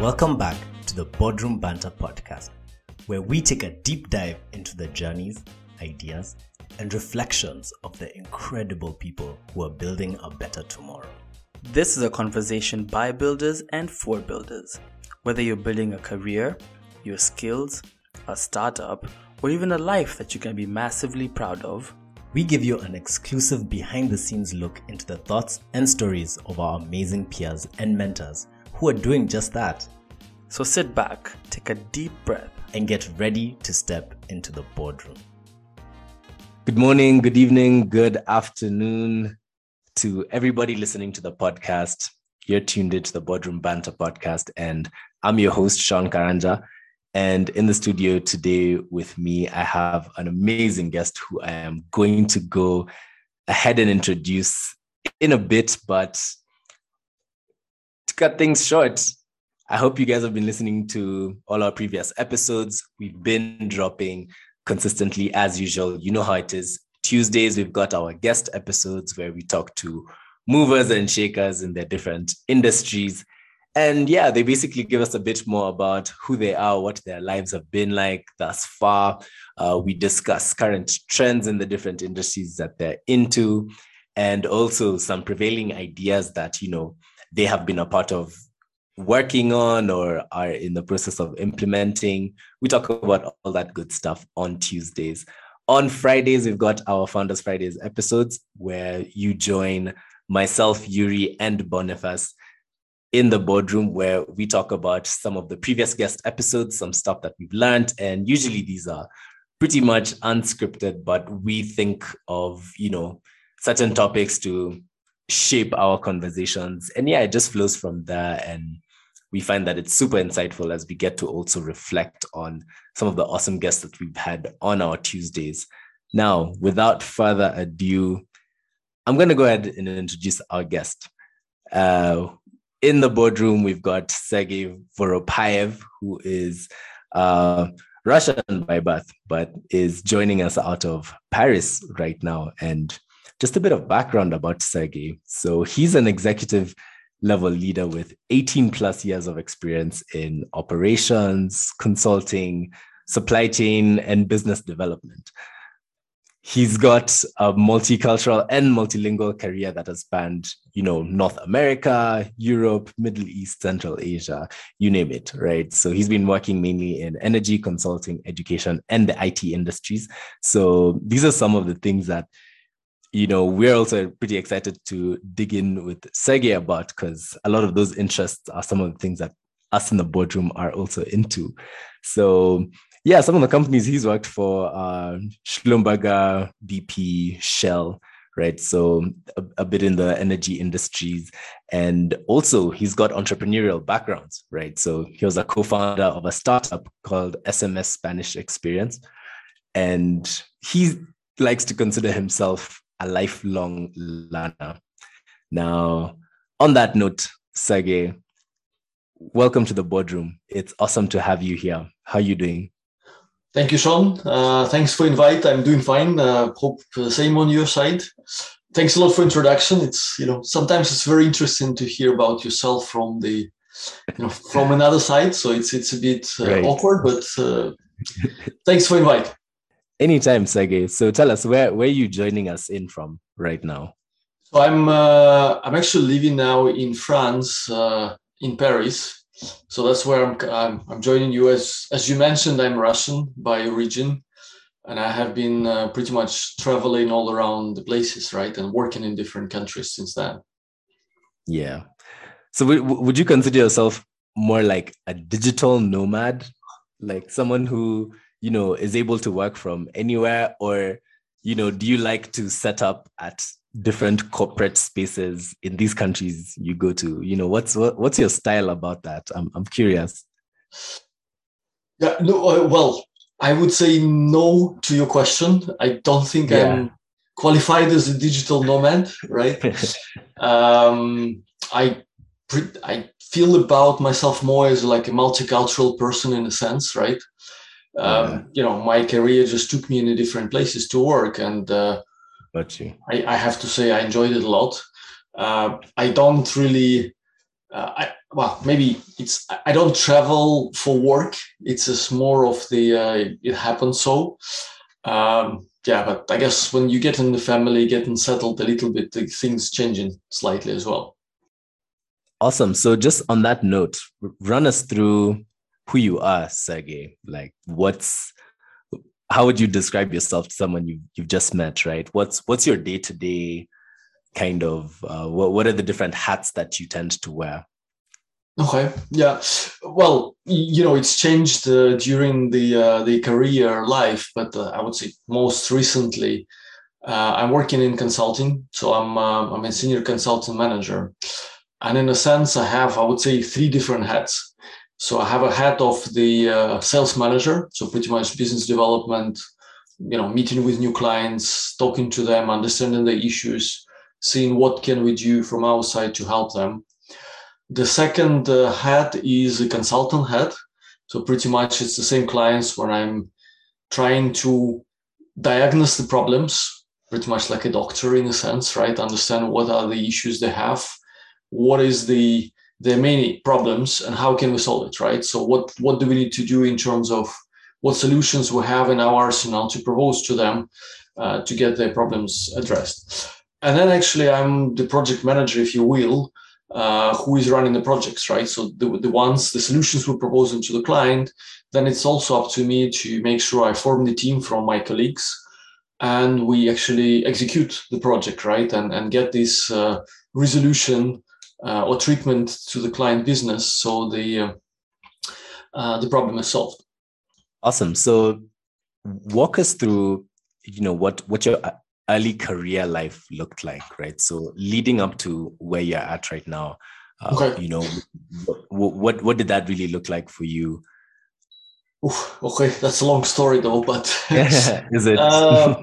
Welcome back to the Boardroom Banter podcast, where we take a deep dive into the journeys, ideas, and reflections of the incredible people who are building a better tomorrow. This is a conversation by builders and for builders. Whether you're building a career, your skills, a startup, or even a life that you can be massively proud of, we give you an exclusive behind the scenes look into the thoughts and stories of our amazing peers and mentors who are doing just that. So sit back, take a deep breath, and get ready to step into the boardroom. Good morning, good evening, good afternoon to everybody listening to the podcast. You're tuned into the Boardroom Banter podcast, and I'm your host, Sean Karanja. And in the studio today with me, I have an amazing guest who I am going to go ahead and introduce in a bit. But to cut things short, I hope you guys have been listening to all our previous episodes. We've been dropping consistently as usual. You know how it is. Tuesdays, we've got our guest episodes where we talk to movers and shakers in their different industries. And yeah, they basically give us a bit more about who they are, what their lives have been like thus far. Uh, we discuss current trends in the different industries that they're into, and also some prevailing ideas that, you know, they have been a part of working on or are in the process of implementing. We talk about all that good stuff on Tuesdays. On Fridays, we've got our Founders Fridays episodes where you join myself, Yuri, and Boniface in the boardroom where we talk about some of the previous guest episodes, some stuff that we've learned. And usually these are pretty much unscripted, but we think of, you know, certain topics to shape our conversations. And yeah, it just flows from there. And we find that it's super insightful as we get to also reflect on some of the awesome guests that we've had on our Tuesdays. Now, without further ado, I'm going to go ahead and introduce our guest. Uh, in the boardroom, we've got Sergey Voropaev, who is uh, Russian by birth, but is joining us out of Paris right now. And just a bit of background about Sergey. So he's an executive level leader with 18 plus years of experience in operations, consulting, supply chain, and business development. He's got a multicultural and multilingual career that has spanned, you know, North America, Europe, Middle East, Central Asia, you name it, right? So he's been working mainly in energy, consulting, education, and the IT industries. So these are some of the things that you know, we're also pretty excited to dig in with Sergey about because a lot of those interests are some of the things that us in the boardroom are also into. So, yeah, some of the companies he's worked for are Schlumberger, BP, Shell, right? So, a, a bit in the energy industries. And also, he's got entrepreneurial backgrounds, right? So, he was a co founder of a startup called SMS Spanish Experience. And he likes to consider himself a lifelong learner. Now, on that note, Sergey, welcome to the boardroom. It's awesome to have you here. How are you doing? Thank you, Sean. Uh, thanks for invite. I'm doing fine. Uh, hope the same on your side. Thanks a lot for introduction. It's you know sometimes it's very interesting to hear about yourself from the you know from another side. So it's it's a bit uh, right. awkward, but uh, thanks for invite. Anytime, Sergey. So tell us where where are you joining us in from right now? So I'm uh, I'm actually living now in France, uh, in Paris. So that's where I'm, I'm, I'm joining you. As as you mentioned, I'm Russian by origin, and I have been uh, pretty much traveling all around the places, right, and working in different countries since then. Yeah. So w- would you consider yourself more like a digital nomad, like someone who you know is able to work from anywhere? Or you know do you like to set up at different corporate spaces in these countries you go to? You know what's what, what's your style about that? I'm, I'm curious. Yeah no uh, well i would say no to your question. I don't think yeah. i'm qualified as a digital nomad right? Um i i feel about myself more as like a multicultural person in a sense right um, yeah. you know my career just took me in different places to work and uh, I, I, have to say i enjoyed it a lot uh, i don't really uh, I, well, maybe it's I don't travel for work. It's just more of the uh, it happens so. Um, yeah, but I guess when you get in the family, getting settled a little bit, the things changing slightly as well. Awesome. So just on that note, run us through who you are, Sergey. Like, what's how would you describe yourself to someone you you've just met? Right. What's what's your day to day kind of uh, what what are the different hats that you tend to wear? Okay. Yeah. Well, you know, it's changed uh, during the uh, the career life, but uh, I would say most recently, uh, I'm working in consulting. So I'm um, I'm a senior consultant manager, and in a sense, I have I would say three different hats. So I have a hat of the uh, sales manager, so pretty much business development, you know, meeting with new clients, talking to them, understanding the issues, seeing what can we do from our side to help them the second uh, hat is a consultant hat. So pretty much it's the same clients when I'm trying to diagnose the problems, pretty much like a doctor in a sense, right? Understand what are the issues they have, what is the their main problems, and how can we solve it, right? So what what do we need to do in terms of what solutions we have in our arsenal to propose to them uh, to get their problems addressed. And then actually I'm the project manager, if you will, uh, who is running the projects, right? So the, the ones, the solutions we're proposing to the client, then it's also up to me to make sure I form the team from my colleagues and we actually execute the project, right? And, and get this uh, resolution uh, or treatment to the client business so the, uh, uh, the problem is solved. Awesome. So walk us through, you know, what, what your early career life looked like, right? So leading up to where you're at right now, uh, okay. you know, what, what, what did that really look like for you? Oof, okay, that's a long story though, but is it? Uh,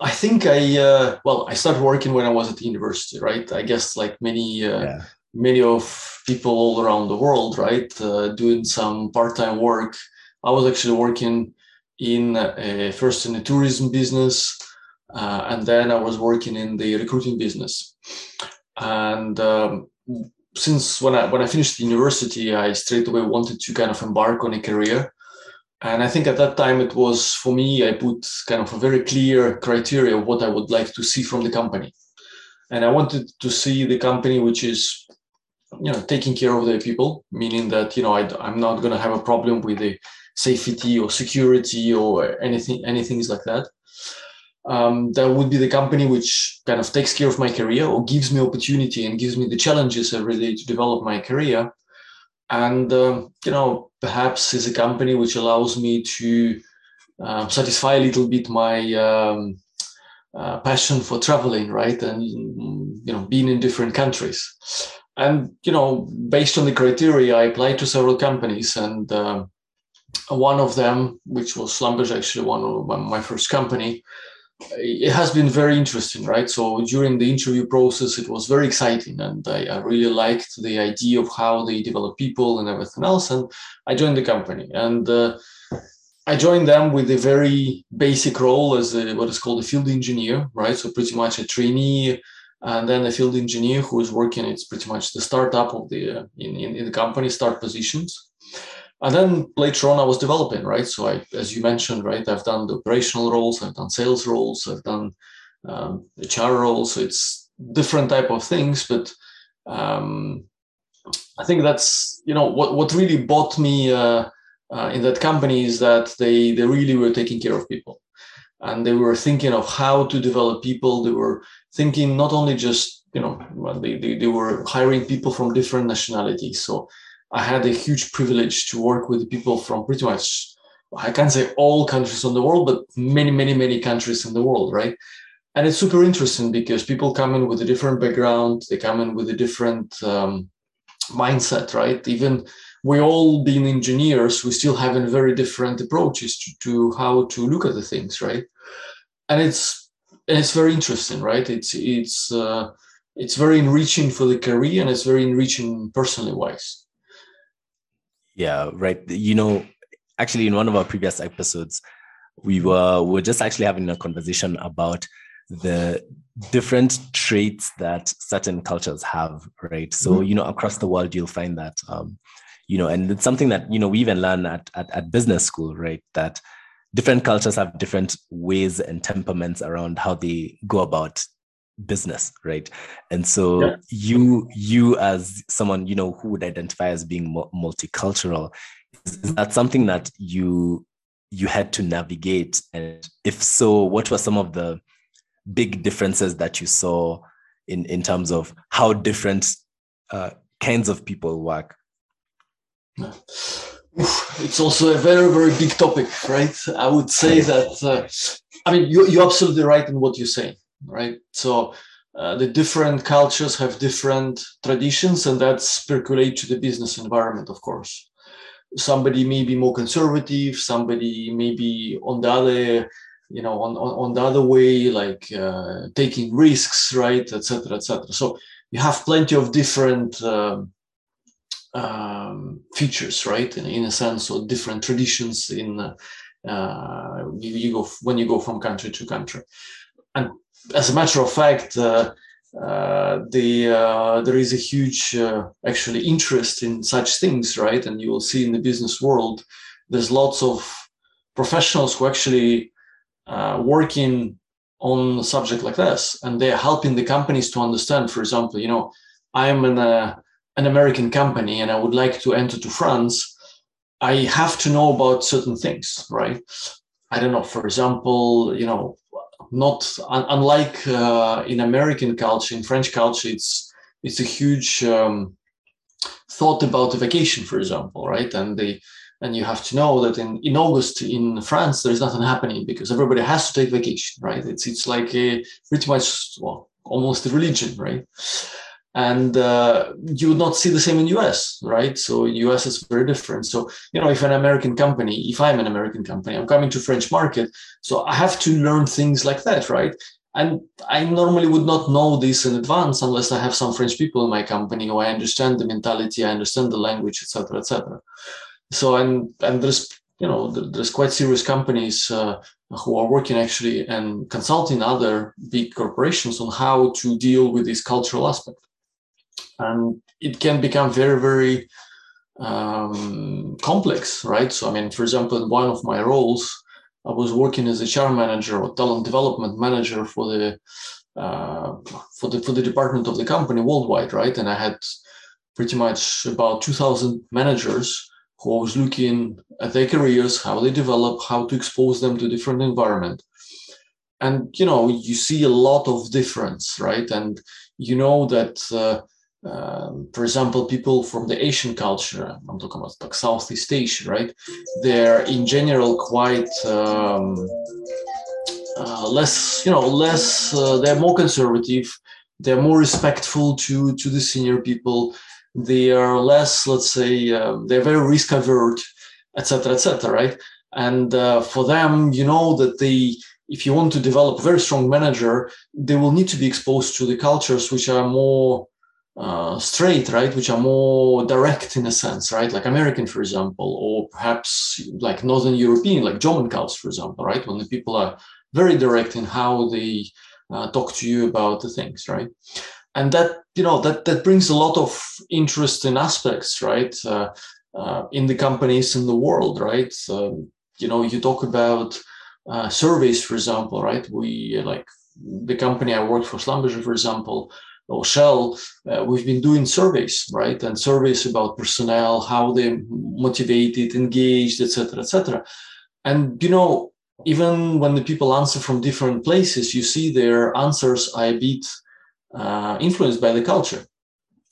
I think I uh, well, I started working when I was at the university, right? I guess like many uh, yeah. many of people all around the world, right, uh, doing some part-time work. I was actually working in uh, first in the tourism business, uh, and then I was working in the recruiting business. And um, since when I when I finished university, I straight away wanted to kind of embark on a career. And I think at that time it was for me, I put kind of a very clear criteria of what I would like to see from the company. And I wanted to see the company which is, you know, taking care of their people, meaning that, you know, I, I'm not going to have a problem with the safety or security or anything, anything like that um, that would be the company which kind of takes care of my career or gives me opportunity and gives me the challenges every day to develop my career and um, you know perhaps is a company which allows me to uh, satisfy a little bit my um, uh, passion for traveling right and you know being in different countries. And you know based on the criteria i applied to several companies and uh, one of them which was Schlumberger actually one of my first company it has been very interesting, right? So during the interview process, it was very exciting, and I, I, really liked the idea of how they develop people and everything else. And I joined the company, and uh, I joined them with a very basic role as a, what is called a field engineer, right? So pretty much a trainee, and then a field engineer who is working. It's pretty much the startup of the uh, in, in, in the company start positions and then later on i was developing right? So i as you mentioned right i've done the operational roles i've done sales roles i've done um, hr roles. So it's different type of things but um, i think that's you know what what really bought me uh, uh, in that company is that they they really were taking care of people. And they were thinking of how to develop people. They were thinking not only just you know they, they, they were hiring people from different nationalities. So I had a huge privilege to work with people from pretty much, I can't say all countries in the world, but many, many, many countries in the world, right? And it's super interesting because people come in with a different background, they come in with a different um, mindset, right? Even we all being engineers, we still have very different approaches to, to how to look at the things, right? And it's and it's very interesting, right? It's it's uh, it's very enriching for the career and it's very enriching personally wise. Yeah, right. You know, actually, in one of our previous episodes, we were we were just actually having a conversation about the different traits that certain cultures have, right? So, mm-hmm. you know, across the world, you'll find that, um, you know, and it's something that, you know, we even learn at, at, at business school, right? That different cultures have different ways and temperaments around how they go about business right? And so yeah. you you as someone you know who would identify as being multicultural is, is that something that you you had to navigate? And if so what were some of the big differences that you saw in in terms of how different uh, kinds of people work? It's also a very very big topic right? I would say that uh, i mean you, you're absolutely right in what you're saying right? So uh, the different cultures have different traditions, and that percolate to the business environment, of course. Somebody may be more conservative, somebody may be on the other, you know, on, on, on the other way, like uh, taking risks, right, etc., etc. So you have plenty of different um, um, features, right, in, in a sense, or different traditions in uh, you, you go when you go from country to country, and as a matter of fact, uh, uh, the uh, there is a huge actually interest in such things, right? And you will see in the business world, there's lots of professionals who actually working on a subject like this, and they're helping the companies to understand. For example, you know, I'm an an American company and I would like to enter to France. I have to know about certain things, right? I don't know. For example, you know, not un- unlike uh, in American culture, in French culture, it's it's a huge um, thought about the vacation, for example, right? And they and you have to know that in, in August in France there's nothing happening because everybody has to take vacation, right? It's it's like a pretty much well almost a religion, right? And uh, you would not see the same in us right? So in us is very different. So you know if an american company if i'm an american company i'm coming to french market so i have to learn things like that right? And i normally would not know this in advance unless i have some french people in my company or i understand the mentality i understand the language etc etc so and and there's you know there's quite serious companies uh, who are working actually and consulting other big corporations on how to deal with this cultural aspect and it can become very very um, complex right? So i mean for example in one of my roles i was working as a HR manager or talent development manager for the uh, for the for the department of the company worldwide right? And i had pretty much about 2000 managers who was looking at their careers how they develop how to expose them to different environment. And you know you see a lot of difference right? And you know that uh, um, for example, people from the Asian culture, I'm talking about like Southeast Asia, right? They're in general quite um, uh, less, you know, less, uh, they're more conservative, they're more respectful to, to the senior people, they are less, let's say, uh, they're very risk avert, etc., etc., right? And uh, for them, you know that they, if you want to develop a very strong manager, they will need to be exposed to the cultures which are more uh, straight, right, which are more direct in a sense, right, like American, for example, or perhaps like Northern European, like German culture, for example, right, when the people are very direct in how they uh, talk to you about the things, right, and that you know that that brings a lot of interesting aspects, right, uh, uh in the companies in the world, right. Um, you know, you talk about uh, surveys, for example, right. We like the company I worked for, Schlumberger, for example or Shell, uh, we've been doing surveys, right? And surveys about personnel, how they're motivated, engaged, etc., etc. And you know, even when the people answer from different places, you see their answers are a bit uh, influenced by the culture.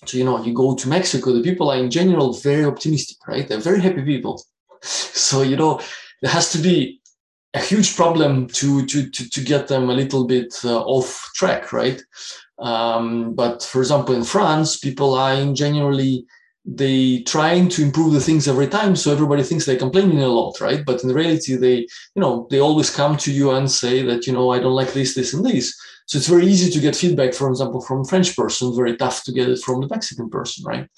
So you know, you go to Mexico, the people are in general very optimistic, right? They're very happy people. So you know, there has to be a huge problem to to to, to get them a little bit uh, off track, right? Um, but for example, in France, people are generally they trying to improve the things every time so everybody thinks they're complaining a lot right? But in reality they you know they always come to you and say that you know i don't like this this and this. So it's very easy to get feedback for example from french person very tough to get it from the mexican person right?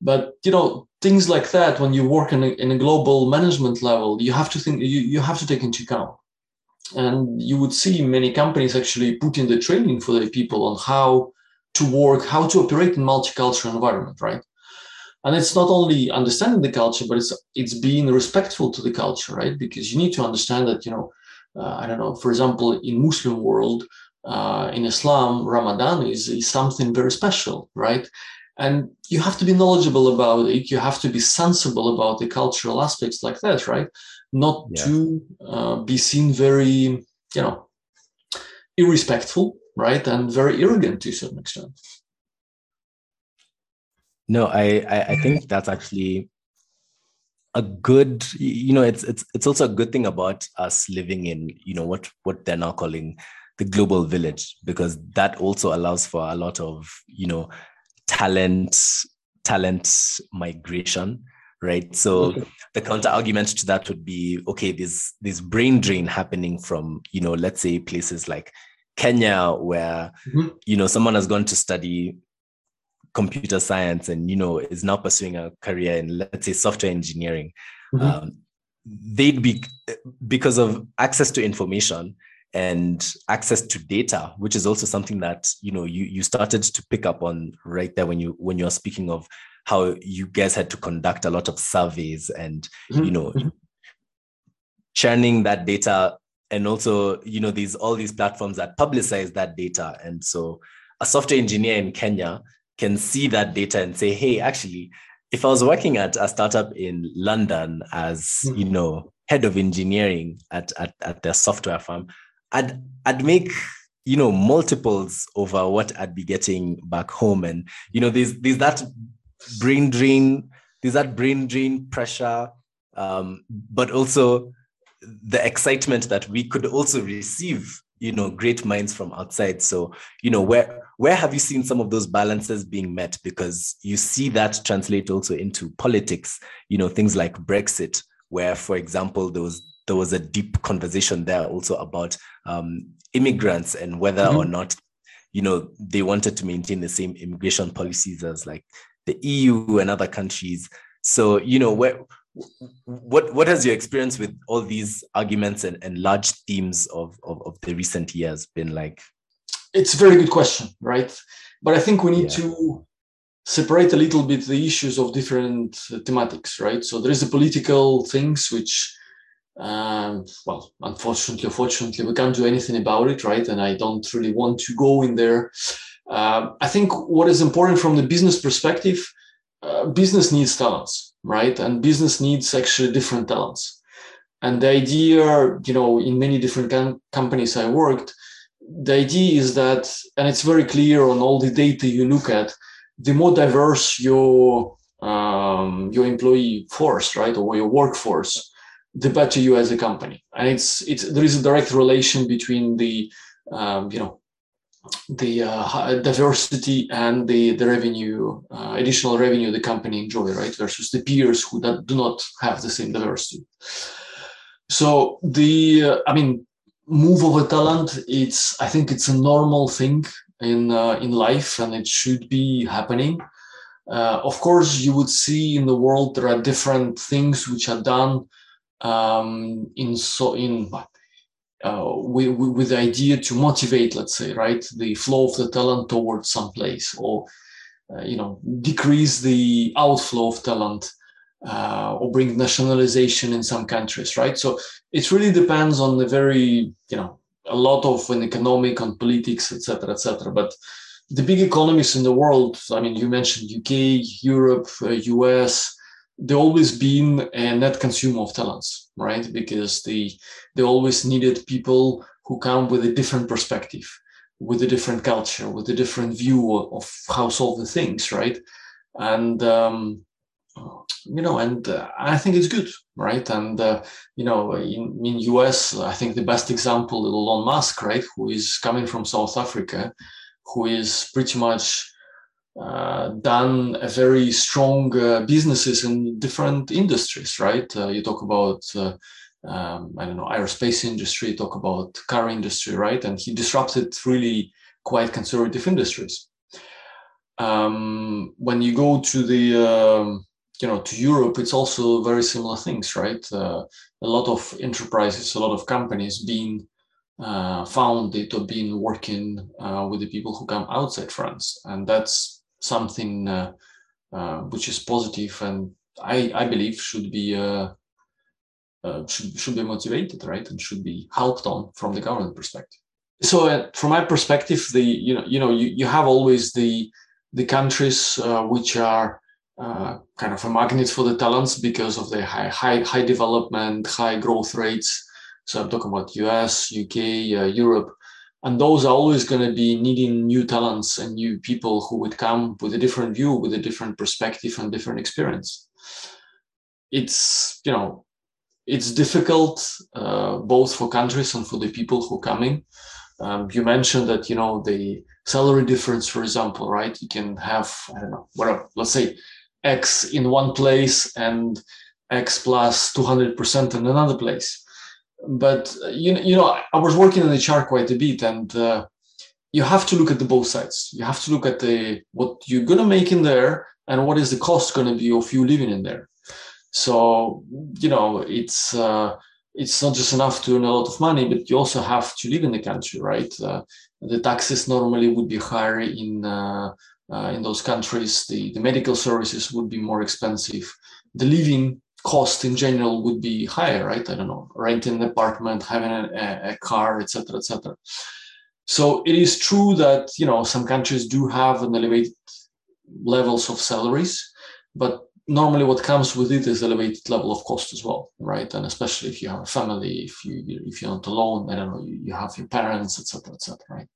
But you know things like that when you work in a, in a global management level you have to think you, you have to take into account and you would see many companies actually putting the training for their people on how to work, how to operate in multicultural environment, right? And it's not only understanding the culture, but it's it's being respectful to the culture, right? Because you need to understand that you know, uh, I don't know, for example, in Muslim world, uh, in Islam, Ramadan is, is something very special, right? And you have to be knowledgeable about it. You have to be sensible about the cultural aspects like that, right? Not yeah. to uh, be seen very, you know, irrespectful, right? And very arrogant to a certain extent. No, I, I, I think that's actually a good you know it's it's it's also a good thing about us living in you know what what they're now calling the global village because that also allows for a lot of you know talent talent migration right so okay. the counter argument to that would be okay there's this brain drain happening from you know let's say places like kenya where mm-hmm. you know someone has gone to study computer science and you know is now pursuing a career in let's say software engineering mm-hmm. um, they'd be because of access to information and access to data which is also something that you know you you started to pick up on right there when you when you're speaking of how you guys had to conduct a lot of surveys and mm-hmm. you know mm-hmm. churning that data and also you know these all these platforms that publicize that data and so a software engineer in kenya can see that data and say, hey, actually, if I was working at a startup in London as, mm-hmm. you know, head of engineering at, at, at their software firm, I'd I'd make you know multiples over what I'd be getting back home. And you know, there's there's that brain drain, there's that brain drain pressure, um, but also the excitement that we could also receive you know great minds from outside so you know where where have you seen some of those balances being met because you see that translate also into politics you know things like brexit where for example there was there was a deep conversation there also about um, immigrants and whether mm-hmm. or not you know they wanted to maintain the same immigration policies as like the eu and other countries so you know where what what has your experience with all these arguments and, and large themes of, of, of the recent years been like it's a very good question right but i think we need yeah. to separate a little bit the issues of different uh, thematics right so there is the political things which um, well unfortunately fortunately we can't do anything about it right and i don't really want to go in there uh, i think what is important from the business perspective uh, business needs talents right? And business needs actually different talents. And the idea, you know, in many different com- companies I worked, the idea is that, and it's very clear on all the data you look at, the more diverse your um, your employee force, right, or your workforce, the better you as a company. And it's it's there is a direct relation between the um, you know the uh, diversity and the the revenue uh, additional revenue the company enjoy right versus the peers who that do not have the same diversity so the uh, i mean move of a talent it's i think it's a normal thing in uh, in life and it should be happening uh, of course you would see in the world there are different things which are done um, in so in uh, with, with the idea to motivate, let's say, right, the flow of the talent towards some place, or uh, you know, decrease the outflow of talent, uh, or bring nationalization in some countries, right? So it really depends on the very, you know, a lot of an economic, on politics, etc., etc. But the big economies in the world, I mean, you mentioned UK, Europe, US, uh, they always been a net consumer of talents, right? Because they they always needed people who come with a different perspective, with a different culture, with a different view of how solve the things, right? And um, you know, and uh, I think it's good, right? And uh, you know, in, in US, I think the best example is Elon Musk, right, who is coming from South Africa, who is pretty much uh, done a very strong uh, businesses in different industries, right? Uh, you talk about, uh, um, I don't know, aerospace industry, talk about car industry, right? And he disrupted really quite conservative industries. Um, when you go to the, um, you know, to Europe, it's also very similar things, right? Uh, a lot of enterprises, a lot of companies being uh, found it or been working uh, with the people who come outside France, and that's something uh, uh which is positive and I, I believe should be uh, uh, should should be motivated, right, and should be helped on from the government perspective. So, from my perspective, the you know you know you, you have always the the countries which are kind of a magnet for the talents because of the high high high development, high growth rates so I'm talking about US, UK, uh, Europe. And those are always going to be needing new talents and new people who would come with a different view, with a different perspective and different experience. It's, you know, it's difficult uh, both for countries and for the people who are coming. Um, you mentioned that, you know, the salary difference, for example, right? You can have, I don't know, whatever, let's say X in one place and X plus 200% in another place but uh, you you know I was working in HR quite a bit, and uh, you have to look at the both sides. You have to look at the what you're gonna make in there and what is the cost gonna be of you living in there. So you know it's uh, it's not just enough to earn a lot of money, but you also have to live in the country, right? Uh, the taxes normally would be higher in uh, uh, in those countries. The the medical services would be more expensive. The living cost in general would be higher, right? I don't know, renting an apartment, having a, a car, etc., etc. So it is true that you know some countries do have an elevated levels of salaries, but normally what comes with it is elevated level of cost as well, right? And especially if you have a family, if you if you're not alone, I don't know, you, you have your parents, etc., etc., right?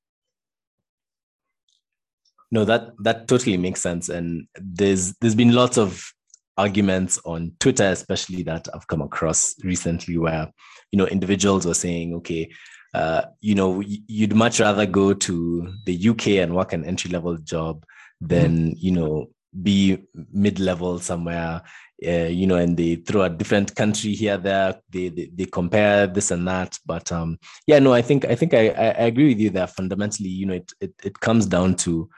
No, that that totally makes sense, and there's there's been lots of arguments on Twitter, especially that I've come across recently, where you know individuals were saying, okay, uh, you know, you'd much rather go to the UK and work an entry level job than mm-hmm. you know be mid level somewhere. Uh, you know, and they throw a different country here, there. They, they, they compare this and that. But um, yeah, no, I think I think I, I agree with you that fundamentally, you know, it it, it comes down to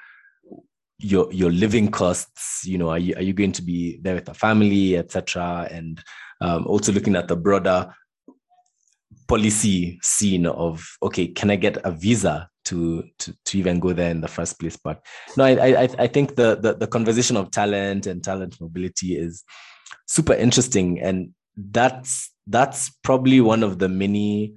your your living costs you know are you, are you going to be there with a family etc and um, also looking at the broader policy scene of okay can i get a visa to to, to even go there in the first place? But no i i, I think the, the the conversation of talent and talent mobility is super interesting. And that's that's probably one of the many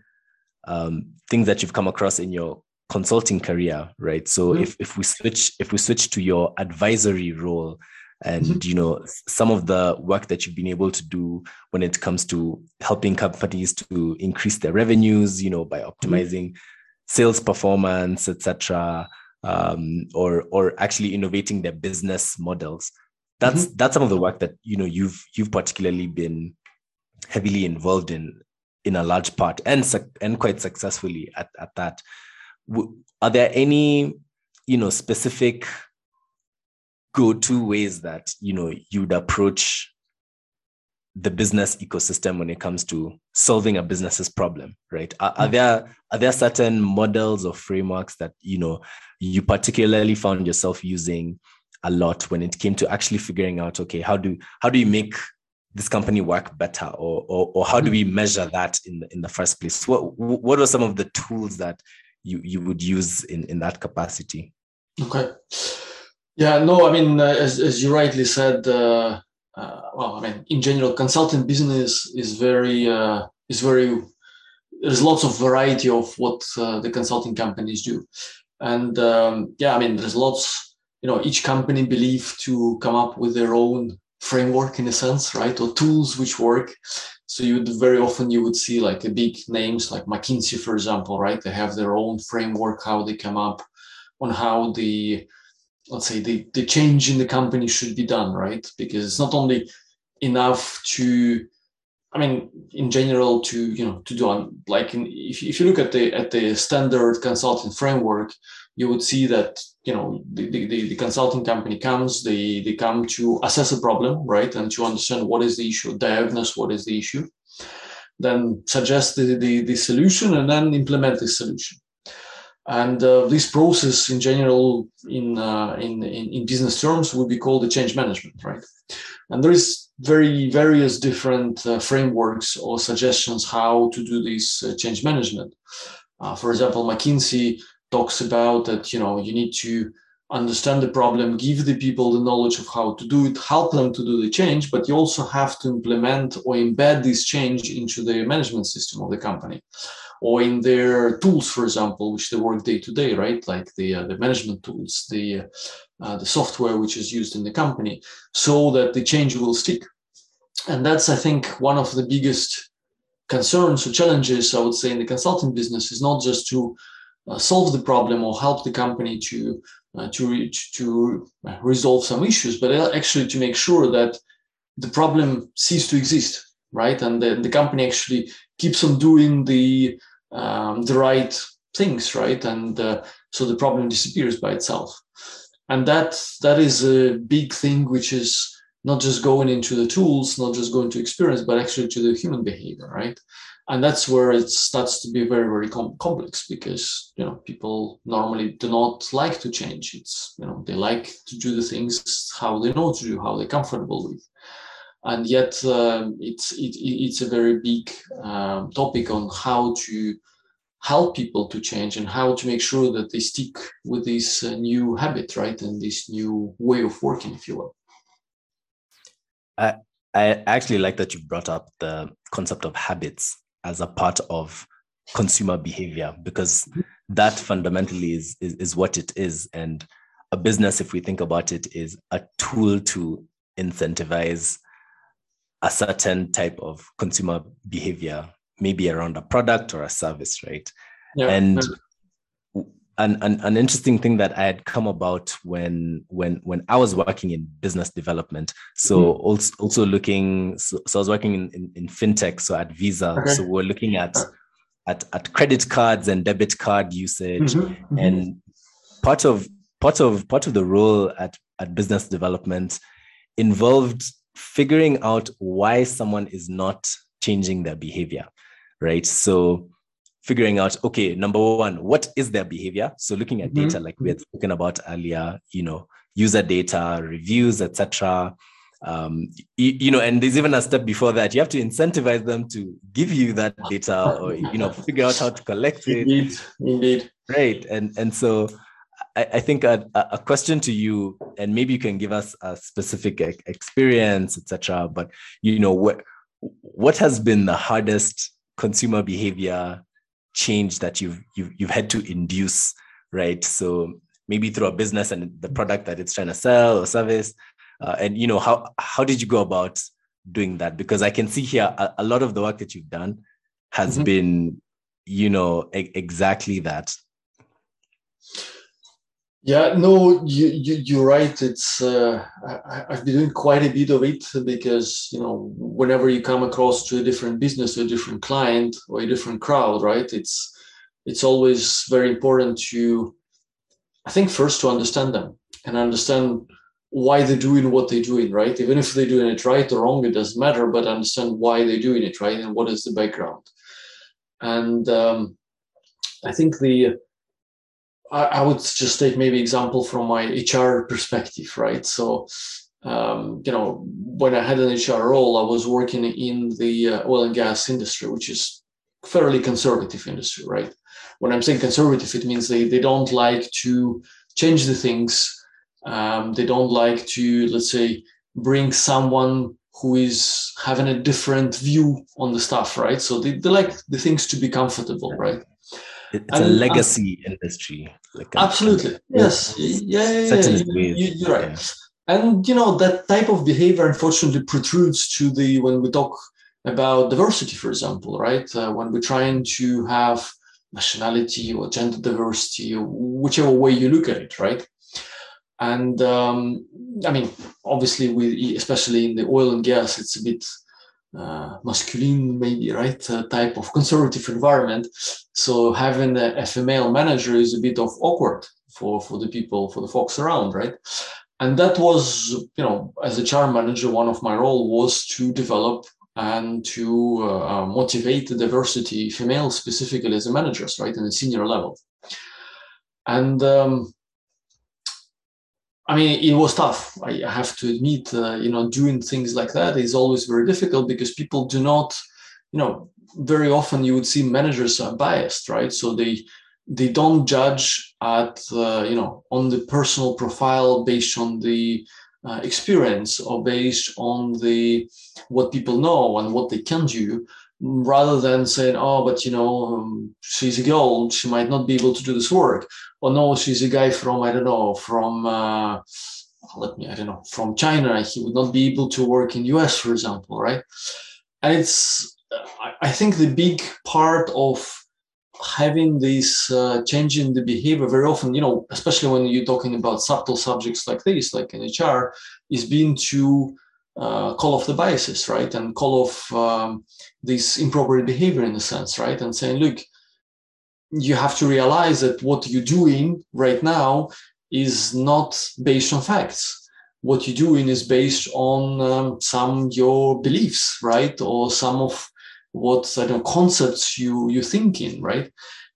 um, things that you've come across in your consulting career, right? So mm-hmm. if, if we switch if we switch to your advisory role and mm-hmm. you know some of the work that you've been able to do when it comes to helping companies to increase their revenues, you know, by mm-hmm. optimizing mm-hmm. sales performance, etc., um, or or actually innovating their business models. That's mm-hmm. that's some of the work that you know you've you've particularly been heavily involved in in a large part and and quite successfully at, at that are there any you know specific go-to ways that you know you'd approach the business ecosystem when it comes to solving a business's problem right? Are, are, hmm. there are there certain models or frameworks that you know you particularly found yourself using a lot when it came to actually figuring out okay how do how do you make this company work better or or, or how do hmm. we measure that in the, in the first place? What what are some of the tools that you you would use in in that capacity. Okay. Yeah no i mean uh, as, as you rightly said uh, uh, well i mean in general consulting business is very uh, is very there's lots of variety of what uh, the consulting companies do. And um, yeah i mean there's lots you know each company believe to come up with their own framework in a sense right or tools which work so you would very often you would see like a big names like McKinsey, for example, right? They have their own framework how they come up on how the let's say the, the change in the company should be done, right? Because it's not only enough to I mean, in general, to you know, to do on like in, if, if you look at the at the standard consulting framework, you would see that you know the, the, the consulting company comes they they come to assess a problem right and to understand what is the issue diagnose what is the issue then suggest the, the, the solution and then implement the solution. And uh, this process in general in, uh, in, in in business terms would be called the change management right? And there is very various different uh, frameworks or suggestions how to do this uh, change management. Uh, for example, McKinsey talks about that you know you need to understand the problem, give the people the knowledge of how to do it, help them to do the change, but you also have to implement or embed this change into the management system of the company or in their tools, for example, which they work day to day, right? Like the, uh, the management tools, the, uh, the software which is used in the company, so that the change will stick. And that's, I think, one of the biggest concerns or challenges, I would say, in the consulting business is not just to uh, solve the problem or help the company to uh, to reach to resolve some issues, but actually to make sure that the problem ceases to exist, right? And the, the company actually keeps on doing the um, the right things, right? And uh, so the problem disappears by itself. And that that is a big thing, which is not just going into the tools, not just going to experience, but actually to the human behavior, right? And that's where it starts to be very very com- complex because you know people normally do not like to change. It's you know they like to do the things how they know to do how they're comfortable with. And yet um, it's it, it's a very big um, topic on how to help people to change and how to make sure that they stick with this uh, new habit right? And this new way of working if you will. I, I actually like that you brought up the concept of habits as a part of consumer behavior because that fundamentally is, is, is what it is. And a business if we think about it is a tool to incentivize a certain type of consumer behavior maybe around a product or a service right? Yeah. and an, an, an interesting thing that I had come about when when when I was working in business development. So mm-hmm. also also looking so, so, I was working in, in, in fintech, so at Visa. Okay. So we're looking at at at credit cards and debit card usage. Mm-hmm. Mm-hmm. And part of part of part of the role at, at business development involved figuring out why someone is not changing their behavior. Right. So figuring out okay number one what is their behavior? So looking at mm-hmm. data like we had spoken about earlier you know user data reviews etc um, you, you, know and there's even a step before that. You have to incentivize them to give you that data or you know figure out how to collect it. Indeed indeed. Right. And and so I, I think a, a question to you and maybe you can give us a specific experience etc but you know what what has been the hardest consumer behavior change that you've you've, you've had to induce right? So maybe through a business and the product that it's trying to sell or service uh, and you know how how did you go about doing that? Because i can see here a, a lot of the work that you've done has mm-hmm. been you know e- exactly that yeah, no, you, you you're right. It's uh, I, have been doing quite a bit of it because you know whenever you come across to a different business, or a different client, or a different crowd, right? It's it's always very important to, I think, first to understand them and understand why they're doing what they're doing, right? Even if they're doing it right or wrong, it doesn't matter. But understand why they're doing it, right, and what is the background. And um, I think the I, would just take maybe example from my HR perspective, right? So, um, you know, when I had an HR role, I was working in the uh, oil and gas industry, which is fairly conservative industry, right? When I'm saying conservative, it means they, they don't like to change the things. Um, they don't like to, let's say, bring someone who is having a different view on the stuff, right? So they, they like the things to be comfortable, right? It's a legacy industry. Like absolutely, a, yes, yeah, yeah, yeah. You, are right. Yeah. And you know that type of behavior, unfortunately, protrudes to the when we talk about diversity, for example, right? Uh, when we're trying to have nationality or gender diversity, or whichever way you look at it, right? And um, I mean, obviously, we especially in the oil and gas, it's a bit uh, masculine, maybe, right, uh, type of conservative environment. So having a, a, female manager is a bit of awkward for, for the people, for the folks around, right? And that was, you know, as a HR manager, one of my role was to develop and to uh, uh motivate the diversity, female specifically as managers, right, in the senior level. And um, I mean, it was tough. I have to admit, uh, you know, doing things like that is always very difficult because people do not, you know, very often you would see managers are biased, right? So they they don't judge at uh, you know on the personal profile based on the uh, experience or based on the what people know and what they can do rather than saying oh but you know um, she's a girl she might not be able to do this work or no she's a guy from i don't know from uh, let me i don't know from china he would not be able to work in us for example right and it's i think the big part of having this uh, change in the behavior very often, you know, especially when you're talking about subtle subjects like this, like in HR, is being to uh, call off the biases, right? And call off um, this improper behavior in a sense, right? And saying, look, you have to realize that what you're doing right now is not based on facts. What you're doing is based on um, some your beliefs, right? Or some of what sort of concepts you you think in, right?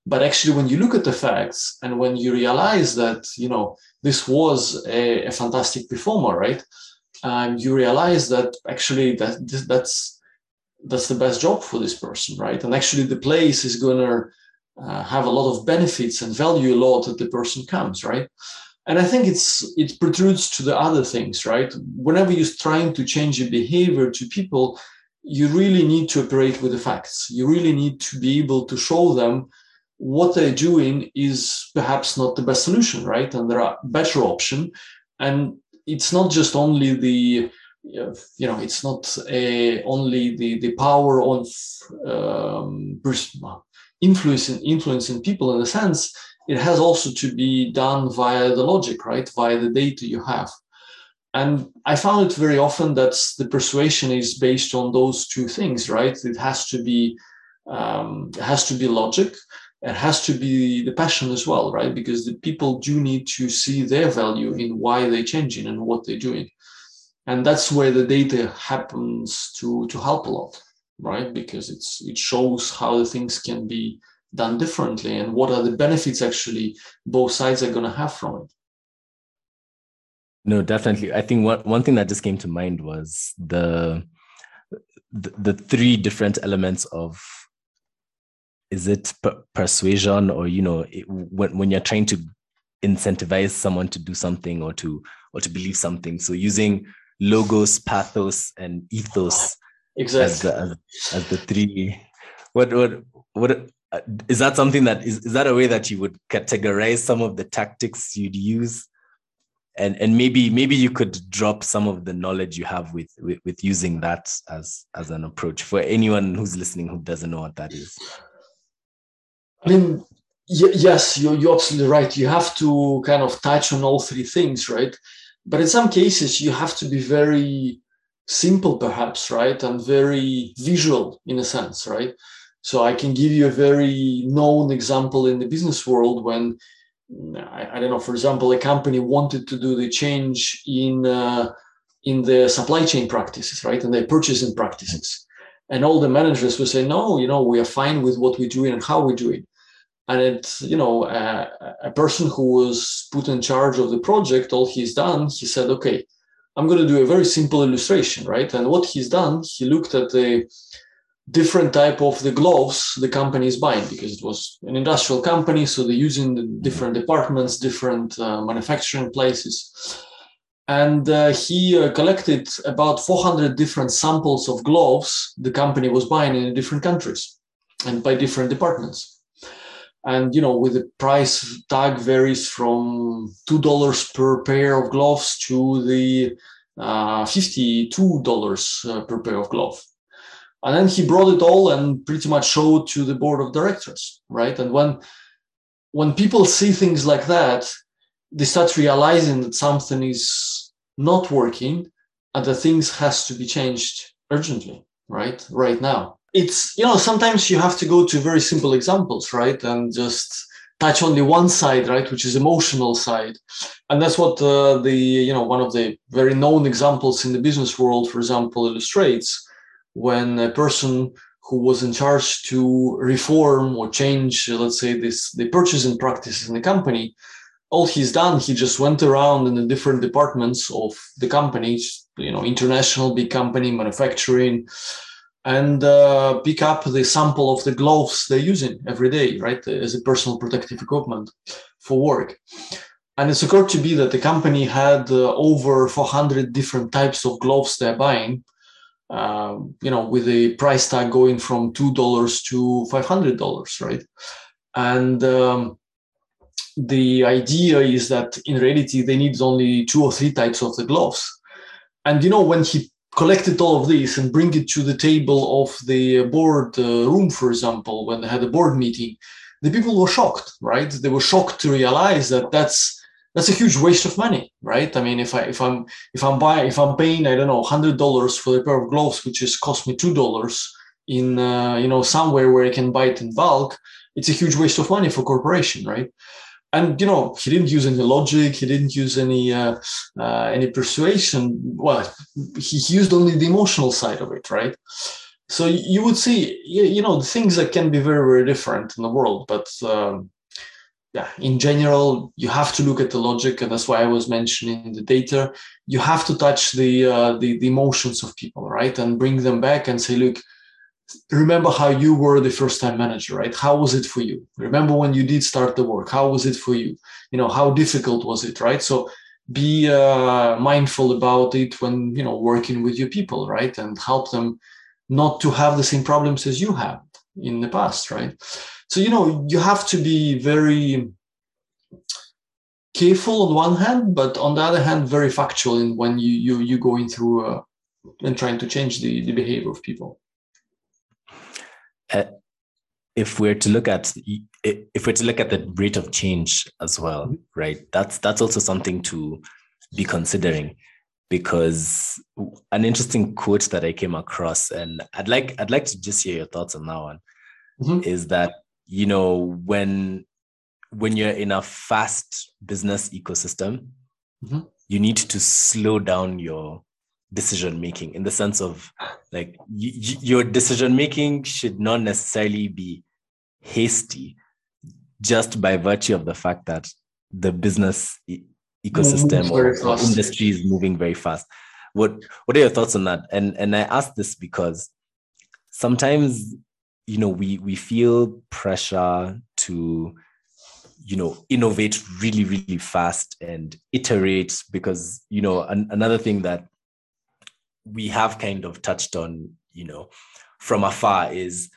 But actually, when you look at the facts and when you realize that you know this was a, a fantastic performer, right? Um, you realize that actually that that's that's the best job for this person, right? And actually, the place is gonna uh, have a lot of benefits and value a lot that the person comes, right? And I think it's it protrudes to the other things, right? Whenever you're trying to change your behavior to people, you really need to operate with the facts. You really need to be able to show them what they're doing is perhaps not the best solution, right? And there are better option. And it's not just only the you know it's not a, only the the power of um, influencing influencing people in a sense it has also to be done via the logic right? Via the data you have. And i found it very often that the persuasion is based on those two things right? It has to be um, it has to be logic. It has to be the passion as well right? Because the people do need to see their value in why they're changing and what they're doing and that's where the data happens to to help a lot right because it's it shows how the things can be done differently and what are the benefits actually both sides are going to have from it no, definitely. I think one, one thing that just came to mind was the, the, the three different elements of is it per- persuasion or you know it, when when you're trying to incentivize someone to do something or to or to believe something. So using logos, pathos, and ethos exactly. as the, as, as the three. What what what uh, is that something that is, is that a way that you would categorize some of the tactics you'd use? And and maybe maybe you could drop some of the knowledge you have with, with with using that as as an approach for anyone who's listening who doesn't know what that is. I mean yes you're, you're absolutely right. You have to kind of touch on all three things right but in some cases you have to be very simple perhaps right? And very visual in a sense right? So i can give you a very known example in the business world when I, I, don't know, for example, a company wanted to do the change in uh, in the supply chain practices, right, and their purchasing practices, and all the managers would say, no, you know, we are fine with what we do and how we do it. And it's, you know, uh, a person who was put in charge of the project, all he's done, he said, okay, I'm going to do a very simple illustration, right? And what he's done, he looked at the different type of the gloves the company is buying because it was an industrial company so they're using the different departments different uh, manufacturing places and uh, he uh, collected about 400 different samples of gloves the company was buying in different countries and by different departments and you know with the price tag varies from two dollars per pair of gloves to the uh, $52 uh, per pair of glove and then he brought it all and pretty much showed to the board of directors right? And when when people see things like that they start realizing that something is not working and that things has to be changed urgently right? Right now it's you know sometimes you have to go to very simple examples right? And just touch only one side right which is emotional side. And that's what uh, the you know one of the very known examples in the business world for example illustrates when a person who was in charge to reform or change, let's say, this the purchasing practices in the company, all he's done, he just went around in the different departments of the companies, you know, international big company, manufacturing, and uh, pick up the sample of the gloves they're using every day, right, as a personal protective equipment for work. And it's occurred to be that the company had uh, over 400 different types of gloves they're buying, um, you know, with a price tag going from $2 to $500, right? And um, the idea is that in reality, they need only two or three types of the gloves. And, you know, when he collected all of this and bring it to the table of the board uh, room, for example, when they had a board meeting, the people were shocked, right? They were shocked to realize that that's that's a huge waste of money, right? I mean, if I if I'm if I'm buying if I'm paying I don't know hundred dollars for a pair of gloves, which is cost me two dollars in uh, you know somewhere where I can buy it in bulk, it's a huge waste of money for corporation, right? And you know he didn't use any logic he didn't use any uh, uh, any persuasion. Well he used only the emotional side of it right? So you would see you know things that can be very very different in the world but um, yeah in general you have to look at the logic and that's why i was mentioning the data. You have to touch the uh, the, the emotions of people right? And bring them back and say look remember how you were the first time manager right? How was it for you? Remember when you did start the work? How was it for you? You know how difficult was it right? So be uh, mindful about it when you know working with your people right? And help them not to have the same problems as you had in the past right? So you know you have to be very careful on one hand but on the other hand very factual in when you you you going through uh, and trying to change the, the behavior of people uh, if we're to look at if we're to look at the rate of change as well, mm-hmm. right? That's that's also something to be considering because an interesting quote that I came across, and I'd like I'd like to just hear your thoughts on that one, mm-hmm. is that you know when when you're in a fast business ecosystem, mm-hmm. you need to slow down your decision making in the sense of like your decision making should not necessarily be hasty just by virtue of the fact that the business e- ecosystem or, or industry is moving very fast. What what are your thoughts on that? And and i ask this because sometimes you know we we feel pressure to you know innovate really really fast and iterate because you know an, another thing that we have kind of touched on, you know, from afar is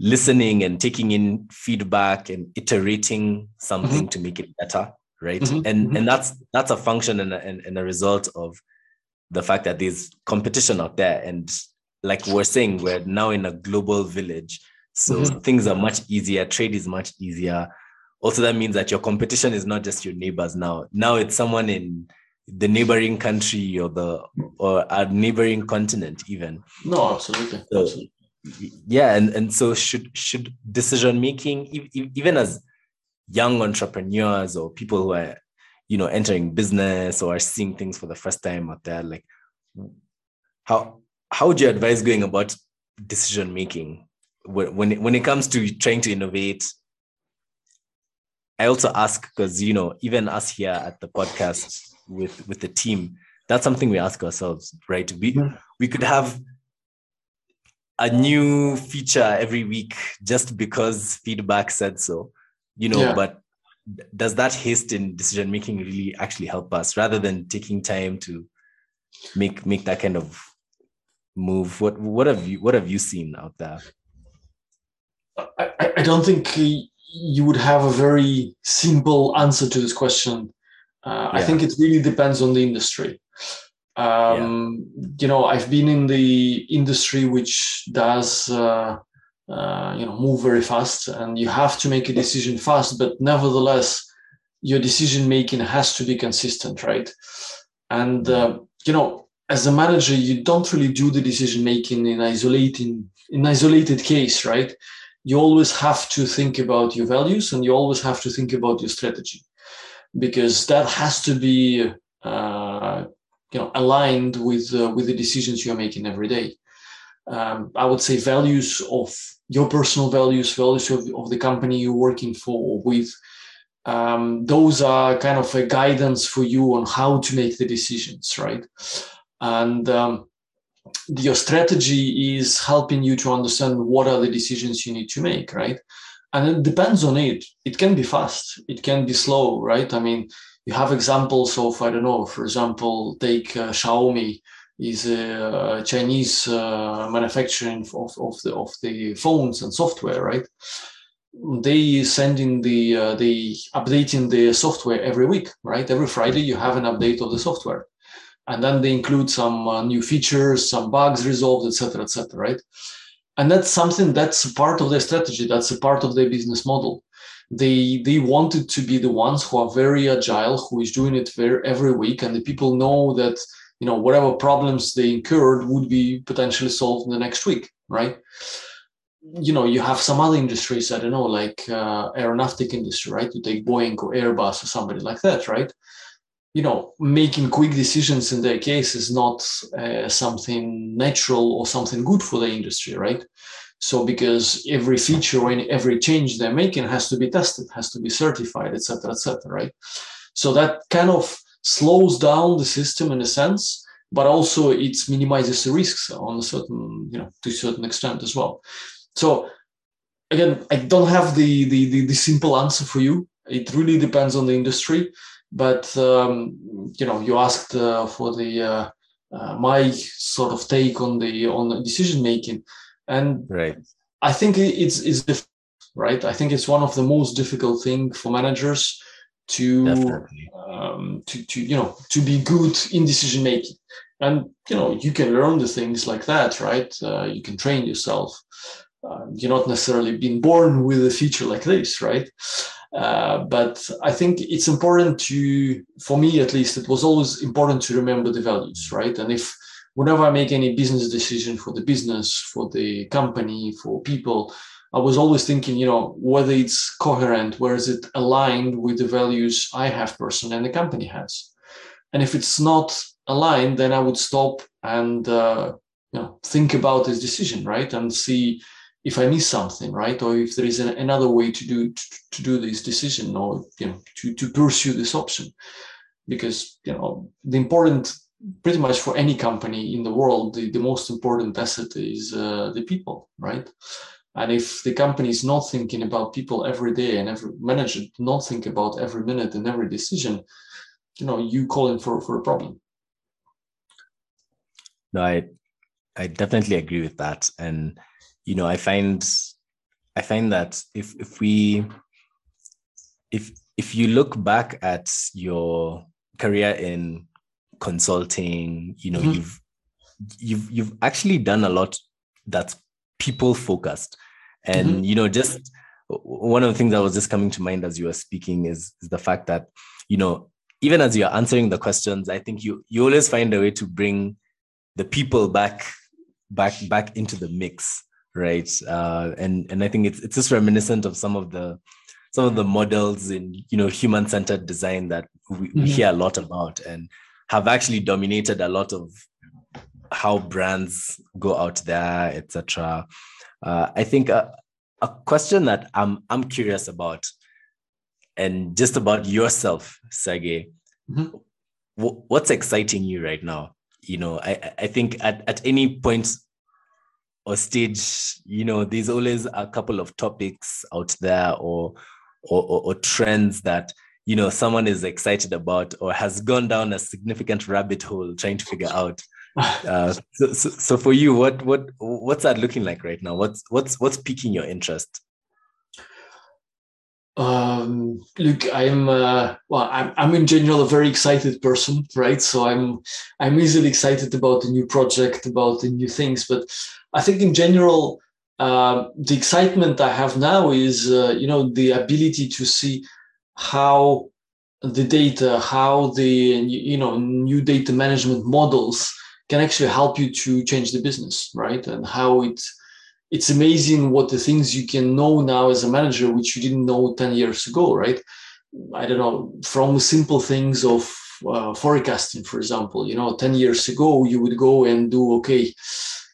listening and taking in feedback and iterating something mm-hmm. to make it better right mm-hmm. and mm-hmm. and that's that's a function and a, and, and a result of the fact that there's competition out there and like we're saying we're now in a global village so mm-hmm. things are much easier trade is much easier also that means that your competition is not just your neighbors now now it's someone in the neighboring country or the or a neighboring continent even. No absolutely, so, absolutely. yeah and, and so should should decision making even as young entrepreneurs or people who are you know entering business or are seeing things for the first time out there like how how would you advise going about decision making when when it, when it comes to trying to innovate? I also ask because you know even us here at the podcast with with the team. That's something we ask ourselves right? We mm-hmm. we could have a new feature every week just because feedback said so you know yeah. but does that haste in decision making really actually help us rather than taking time to make make that kind of move? What what have you what have you seen out there? I, I don't think you would have a very simple answer to this question uh, yeah. I think it really depends on the industry. Um, yeah. You know, I've been in the industry which does, uh, uh, you know, move very fast, and you have to make a decision fast. But nevertheless, your decision making has to be consistent, right? And uh, you know, as a manager, you don't really do the decision making in isolating in isolated case, right? You always have to think about your values, and you always have to think about your strategy because that has to be uh, you know aligned with uh, with the decisions you're making every day. Um, I would say values of your personal values, values of, of the company you're working for with. Um, those are kind of a guidance for you on how to make the decisions, right? And um, your strategy is helping you to understand what are the decisions you need to make, right? And it depends on it. It can be fast, it can be slow, right? I mean, you have examples of, I don't know, for example, take uh, Xiaomi is a Chinese uh, manufacturing of, of, the, of the phones and software, right? They sending the, uh, the updating the software every week, right? Every Friday you have an update of the software and then they include some uh, new features, some bugs resolved, etc., etc. right? And that's something that's part of their strategy. That's a part of their business model. They they wanted to be the ones who are very agile, who is doing it very, every week, and the people know that you know whatever problems they incurred would be potentially solved in the next week, right? You know, you have some other industries, I don't know, like uh, aeronautic industry, right? You take Boeing or Airbus or somebody like that, right? You know making quick decisions in their case is not uh, something natural or something good for the industry right? So because every feature or every change they're making has to be tested has to be certified etc etc right? So that kind of slows down the system in a sense but also it minimizes the risks on a certain you know to a certain extent as well. So again i don't have the the, the, the simple answer for you. It really depends on the industry but um, you know, you asked uh, for the uh, uh, my sort of take on the on the decision making, and right. I think it's it's difficult, right. I think it's one of the most difficult thing for managers to um, to to you know to be good in decision making. And you know you can learn the things like that right? Uh, you can train yourself. Uh, you're not necessarily being born with a feature like this right uh, but I think it's important to, for me at least, it was always important to remember the values, right? And if whenever I make any business decision for the business, for the company, for people, I was always thinking, you know, whether it's coherent, where is it aligned with the values I have personally and the company has. And if it's not aligned, then I would stop and uh, you know think about this decision, right, and see if I miss something, right, or if there is an, another way to do to, to, do this decision, or you know, to to pursue this option, because you know the important, pretty much for any company in the world, the, the most important asset is uh, the people, right? And if the company is not thinking about people every day, and every manager not think about every minute and every decision, you know, you calling for for a problem. No, I I definitely agree with that, and you know, I find I find that if if we if if you look back at your career in consulting, you know, mm-hmm. you've you've you've actually done a lot that's people focused. And mm-hmm. you know, just one of the things that was just coming to mind as you were speaking is, is the fact that, you know, even as you're answering the questions, I think you you always find a way to bring the people back back back into the mix right? Uh, and and I think it's it's just reminiscent of some of the some of the models in you know human centered design that we, mm-hmm. we, hear a lot about and have actually dominated a lot of how brands go out there, etc. Uh, I think a, a question that I'm I'm curious about, and just about yourself, Sergey. Mm-hmm. what's exciting you right now? You know, I I think at at any point or stage, you know, there's always a couple of topics out there or, or, or, or trends that you know someone is excited about or has gone down a significant rabbit hole trying to figure out. Uh, so, so, so, for you what what what's that looking like right now? What's what's what's piquing your interest? Um, look i'm uh, well I'm, I'm in general a very excited person right? So i'm i'm easily excited about the new project about the new things but I think in general, uh, the excitement I have now is, uh, you know, the ability to see how the data, how the, you know, new data management models can actually help you to change the business, right? And how it, it's amazing what the things you can know now as a manager, which you didn't know 10 years ago, right? I don't know, from simple things of uh, forecasting, for example, you know, 10 years ago, you would go and do, okay,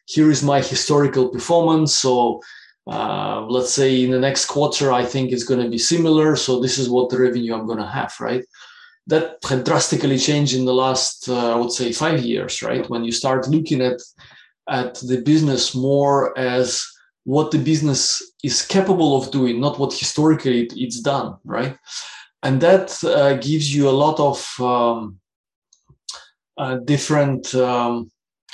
here is my historical performance. So uh, let's say in the next quarter, I think it's going to be similar. So this is what the revenue I'm going to have, right? That had drastically changed in the last, uh, I would say, five years, right? When you start looking at at the business more as what the business is capable of doing, not what historically it, it's done, right? And that uh, gives you a lot of um, uh, different um,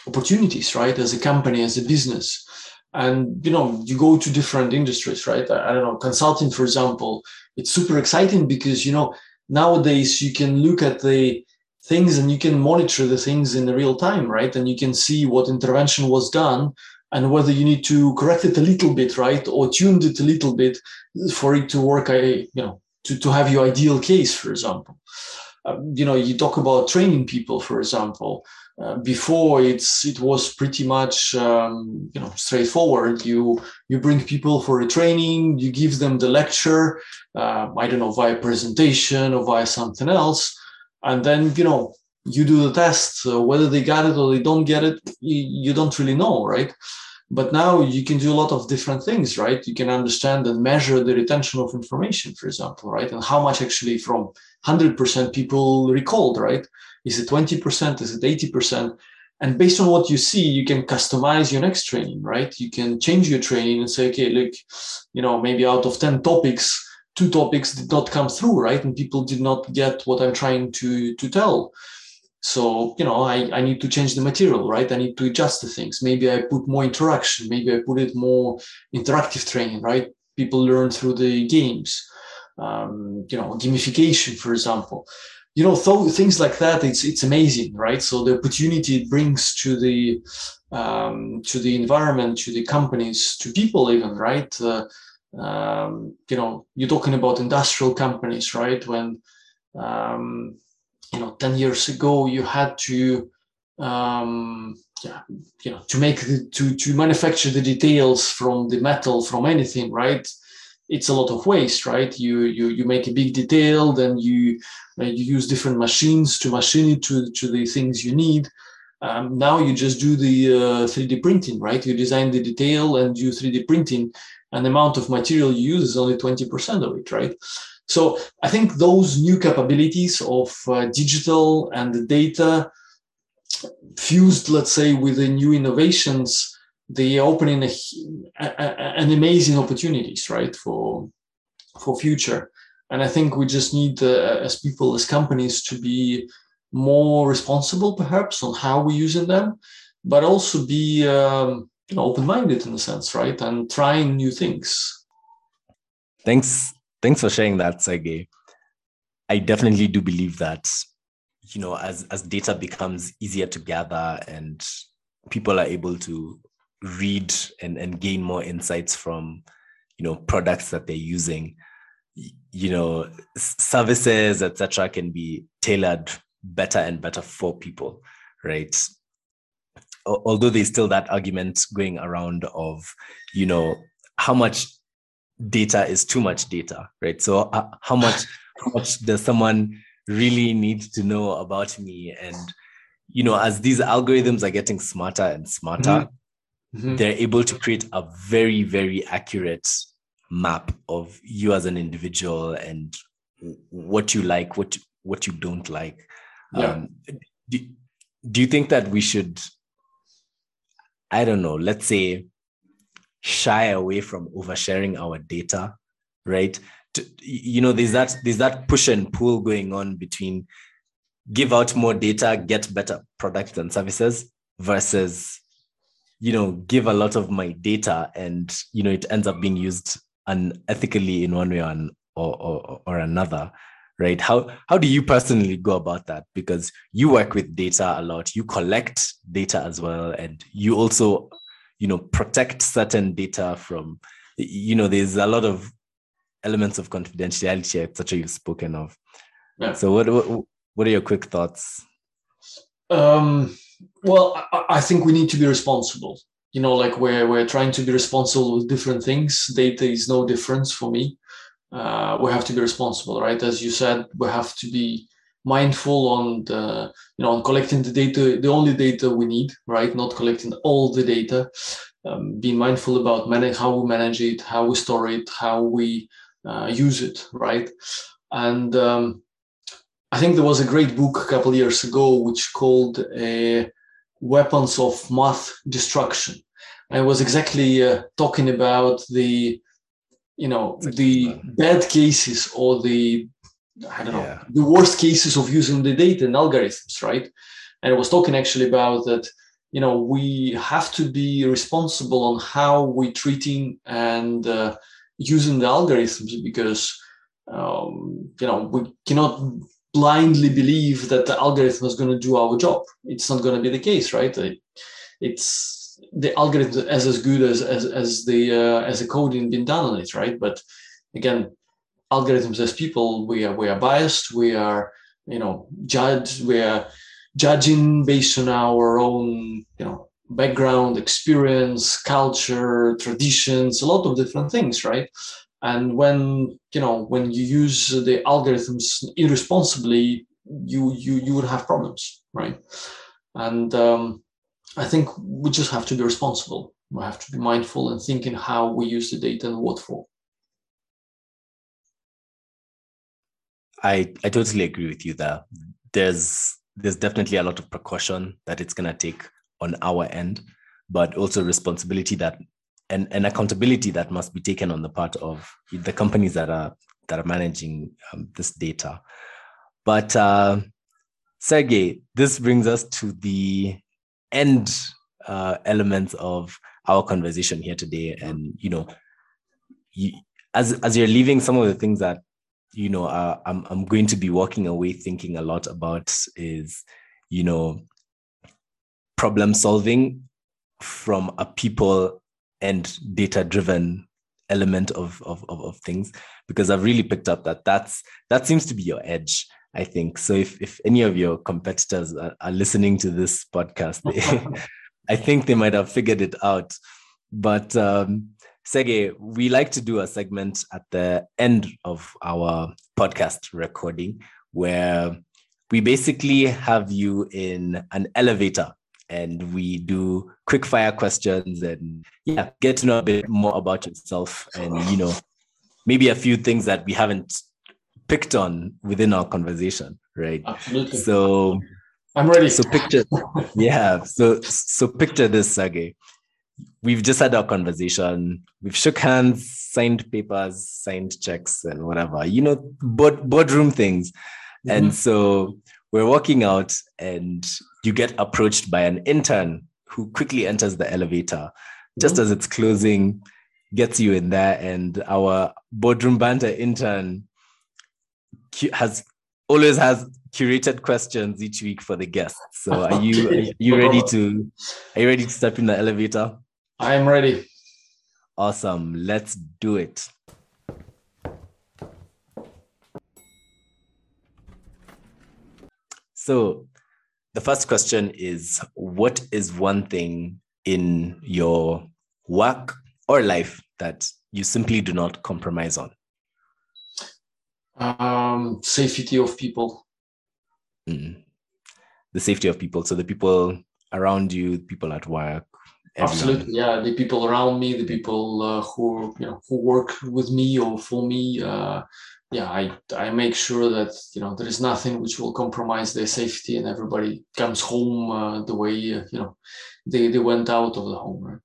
opportunities, right? As a company, as a business. And, you know, you go to different industries, right? I, I don't know, consulting, for example, it's super exciting because, you know, nowadays you can look at the things and you can monitor the things in real time, right? And you can see what intervention was done and whether you need to correct it a little bit, right? Or tune it a little bit for it to work, I, you know, to, to have your ideal case, for example. Um, you know, you talk about training people, for example. Uh, before it's it was pretty much um, you know straightforward. You you bring people for a training, you give them the lecture. Uh, I don't know via presentation or via something else, and then you know you do the test. Whether they got it or they don't get it, you, you don't really know, right? But now you can do a lot of different things, right? You can understand and measure the retention of information, for example, right? And how much actually from 100% people recalled, right? Is it 20%? Is it 80%? And based on what you see, you can customize your next training, right? You can change your training and say, okay, look, you know, maybe out of 10 topics, two topics did not come through, right? And people did not get what I'm trying to, to tell. So, you know, I, I need to change the material, right? I need to adjust the things. Maybe I put more interaction. Maybe I put it more interactive training, right? People learn through the games. Um, you know, gamification, for example. You know, th- things like that. It's it's amazing, right? So the opportunity it brings to the um, to the environment, to the companies, to people, even right. Uh, um, you know, you're talking about industrial companies, right? When um, you know 10 years ago you had to um, yeah, you know to make the, to to manufacture the details from the metal from anything right it's a lot of waste right? You you you make a big detail then you uh, you use different machines to machine it to to the things you need. Um, now you just do the uh, 3d printing right? You design the detail and do 3d printing. And the amount of material you use is only 20% of it right? So I think those new capabilities of uh, digital and the data fused, let's say, with the new innovations, they opening a, a, an amazing opportunities, right, for for future. And I think we just need, uh, as people, as companies, to be more responsible, perhaps, on how we're using them, but also be um, you know, open-minded in a sense, right, and trying new things. Thanks Thanks for sharing that, Sergey. I definitely do believe that, you know, as as data becomes easier to gather and people are able to read and, and gain more insights from, you know, products that they're using, you know, services, etc., can be tailored better and better for people, right? Although there's still that argument going around of, you know, how much data is too much data, right? So uh, how much how much does someone really need to know about me? And you know, as these algorithms are getting smarter and smarter, mm-hmm. Mm-hmm. they're able to create a very very accurate map of you as an individual and what you like, what what you don't like. Yeah. Um, do, do you think that we should? I don't know. Let's say shy away from oversharing our data, right? To, you know, there's that there's that push and pull going on between give out more data, get better products and services versus you know give a lot of my data and you know it ends up being used unethically in one way or, or, or another right? How how do you personally go about that? Because you work with data a lot you collect data as well and you also you know protect certain data from you know there's a lot of elements of confidentiality etc you've spoken of. Yeah. so what, what what are your quick thoughts? Um, well I, I think we need to be responsible. You know like we're, we're trying to be responsible with different things. Data is no difference for me. Uh, we have to be responsible right? As you said we have to be mindful on the you know on collecting the data the only data we need right? Not collecting all the data. Um, being mindful about manage how we manage it how we store it how we uh, use it right? And um, i think there was a great book a couple years ago which called a weapons of math destruction. I was exactly uh, talking about the, you know, the bad cases or the, I don't know, yeah. the worst cases of using the data and algorithms, right? And I was talking actually about that, you know, we have to be responsible on how we're treating and uh, using the algorithms because, um, you know, we cannot blindly believe that the algorithm is going to do our job. It's not going to be the case, right? It's the algorithm is as good as as, as the uh, as the coding being done on it, right? But again, algorithms as people, we are we are biased. We are you know judge. We are judging based on our own you know background, experience, culture, traditions, a lot of different things, right? And when you know when you use the algorithms irresponsibly, you you you would have problems, right? And um, I think we just have to be responsible. We have to be mindful and thinking how we use the data and what for. I I totally agree with you there. There's there's definitely a lot of precaution that it's gonna take on our end, but also responsibility that and, and accountability that must be taken on the part of the companies that are that are managing um, this data. But uh, Sergey, this brings us to the end uh, elements of our conversation here today. And you know, you, as as you're leaving, some of the things that you know uh, I'm I'm going to be walking away thinking a lot about is you know problem solving from a people and data driven element of, of, of, of things because I've really picked up that that's that seems to be your edge I think so. If if any of your competitors are, are listening to this podcast, they, I think they might have figured it out. But um, Sergey, we like to do a segment at the end of our podcast recording where we basically have you in an elevator and we do quick fire questions and yeah, get to know a bit more about yourself and you know maybe a few things that we haven't picked on within our conversation, right? Absolutely. So I'm ready. So picture, yeah. So so picture this, Sergey. We've just had our conversation. We've shook hands, signed papers, signed checks, and whatever. You know, board boardroom things. Mm-hmm. And so we're walking out, and you get approached by an intern who quickly enters the elevator just mm-hmm. as it's closing, gets you in there, and our boardroom banter intern has always has curated questions each week for the guests. So are you are you ready to are you ready to step in the elevator? I am ready. Awesome. Let's do it. So the first question is what is one thing in your work or life that you simply do not compromise on? um, safety of people. Mm. The safety of people. So the people around you, people at work. Everyone. Absolutely, yeah. The people around me, the people uh, who you know who work with me or for me. Uh, yeah, I I make sure that you know there is nothing which will compromise their safety, and everybody comes home uh, the way uh, you know they they went out of the home. Right?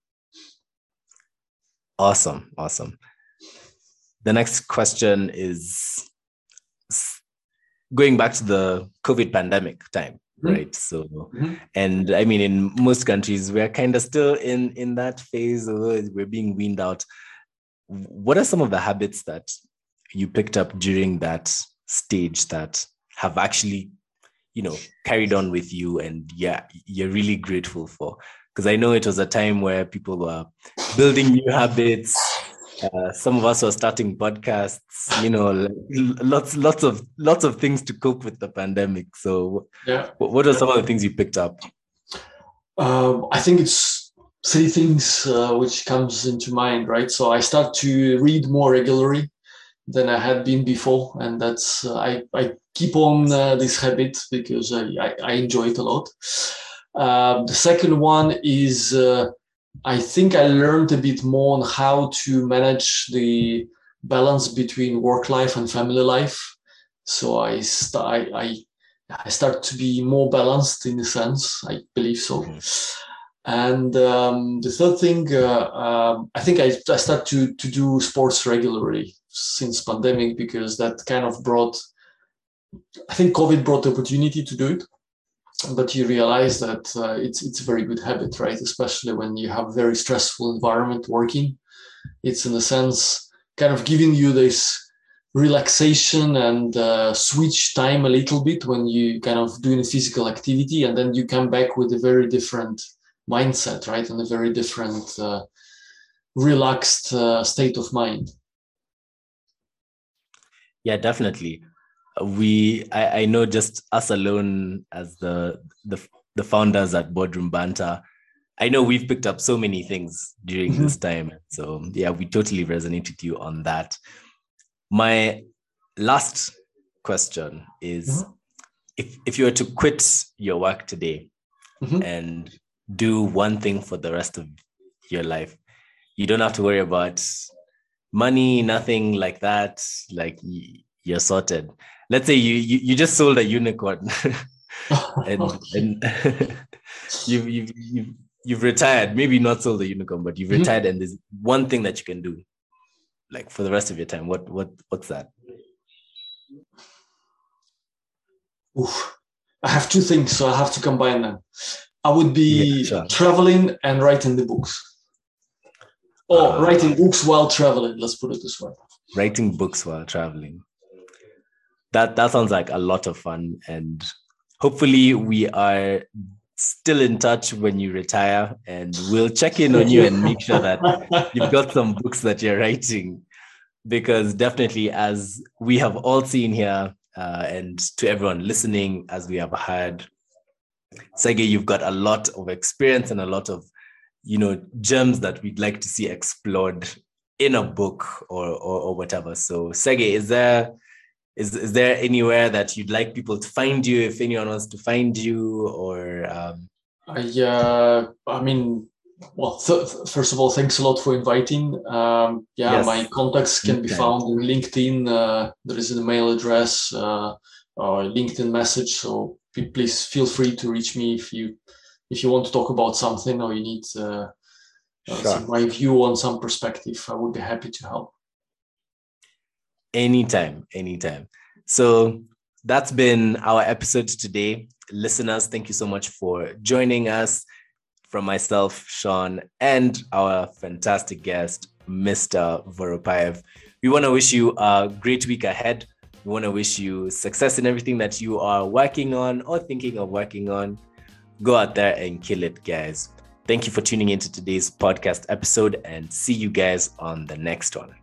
Awesome, awesome. The next question is going back to the COVID pandemic time, mm-hmm. right? So, mm-hmm. and I mean, in most countries, we're kind of still in in that phase, although we're being weaned out. What are some of the habits that you picked up during that stage that have actually, you know, carried on with you, and yeah, you're really grateful for? Because I know it was a time where people were building new habits, uh, some of us were starting podcasts you know lots lots of lots of things to cope with the pandemic. So yeah. what are some of the things you picked up? Um, i think it's three things uh, which comes into mind right? So i start to read more regularly than i had been before and that's uh, I, I keep on uh, this habit because I, I, I, enjoy it a lot um, the second one is uh, I think I learned a bit more on how to manage the balance between work life and family life. So I, st- I, I I start to be more balanced in a sense. I believe so. Mm-hmm. And um, the third thing, uh, um, I think I, I start to to do sports regularly since pandemic because that kind of brought. I think COVID brought the opportunity to do it, but you realize that uh, it's it's a very good habit, right? Especially when you have very stressful environment working, it's in a sense kind of giving you this relaxation and uh, switch time a little bit when you kind of doing physical activity and then you come back with a very different mindset right and a very different uh, relaxed uh, state of mind yeah definitely we I, I know just us alone as the the the founders at boardroom banter i know we've picked up so many things during mm-hmm. this time so yeah we totally resonate with you on that my last question is mm-hmm. if, if you were to quit your work today mm-hmm. and do one thing for the rest of your life, you don't have to worry about money, nothing like that. Like you're sorted. Let's say you you, you just sold a unicorn and, and you've, you've, you've, you've retired, maybe not sold a unicorn, but you've mm-hmm. retired and there's one thing that you can do like for the rest of your time what what what's that Oof. i have two things so i have to combine them i would be yeah, sure. traveling and writing the books or uh, writing books while traveling let's put it this way. Writing books while traveling. That that sounds like a lot of fun and hopefully we are still in touch when you retire and we'll check in on you and make sure that you've got some books that you're writing. Because definitely as we have all seen here uh, and to everyone listening as we have heard Sergey, you've got a lot of experience and a lot of you know gems that we'd like to see explored in a book or or, or whatever. So Sergey, is there is is there anywhere that you'd like people to find you if anyone wants to find you or um... uh, i mean well th- first of all thanks a lot for inviting. Um, yeah yes. my contacts can be found in linkedin. Uh, there is an email address uh, or linkedin message so please feel free to reach me if you if you want to talk about something or you need uh, uh sure. my view on some perspective i would be happy to help Anytime, anytime. So that's been our episode today. Listeners, thank you so much for joining us. From myself, Sean, and our fantastic guest, Mr. Voropaev. We want to wish you a great week ahead. We want to wish you success in everything that you are working on or thinking of working on. Go out there and kill it, guys. Thank you for tuning into today's podcast episode and see you guys on the next one.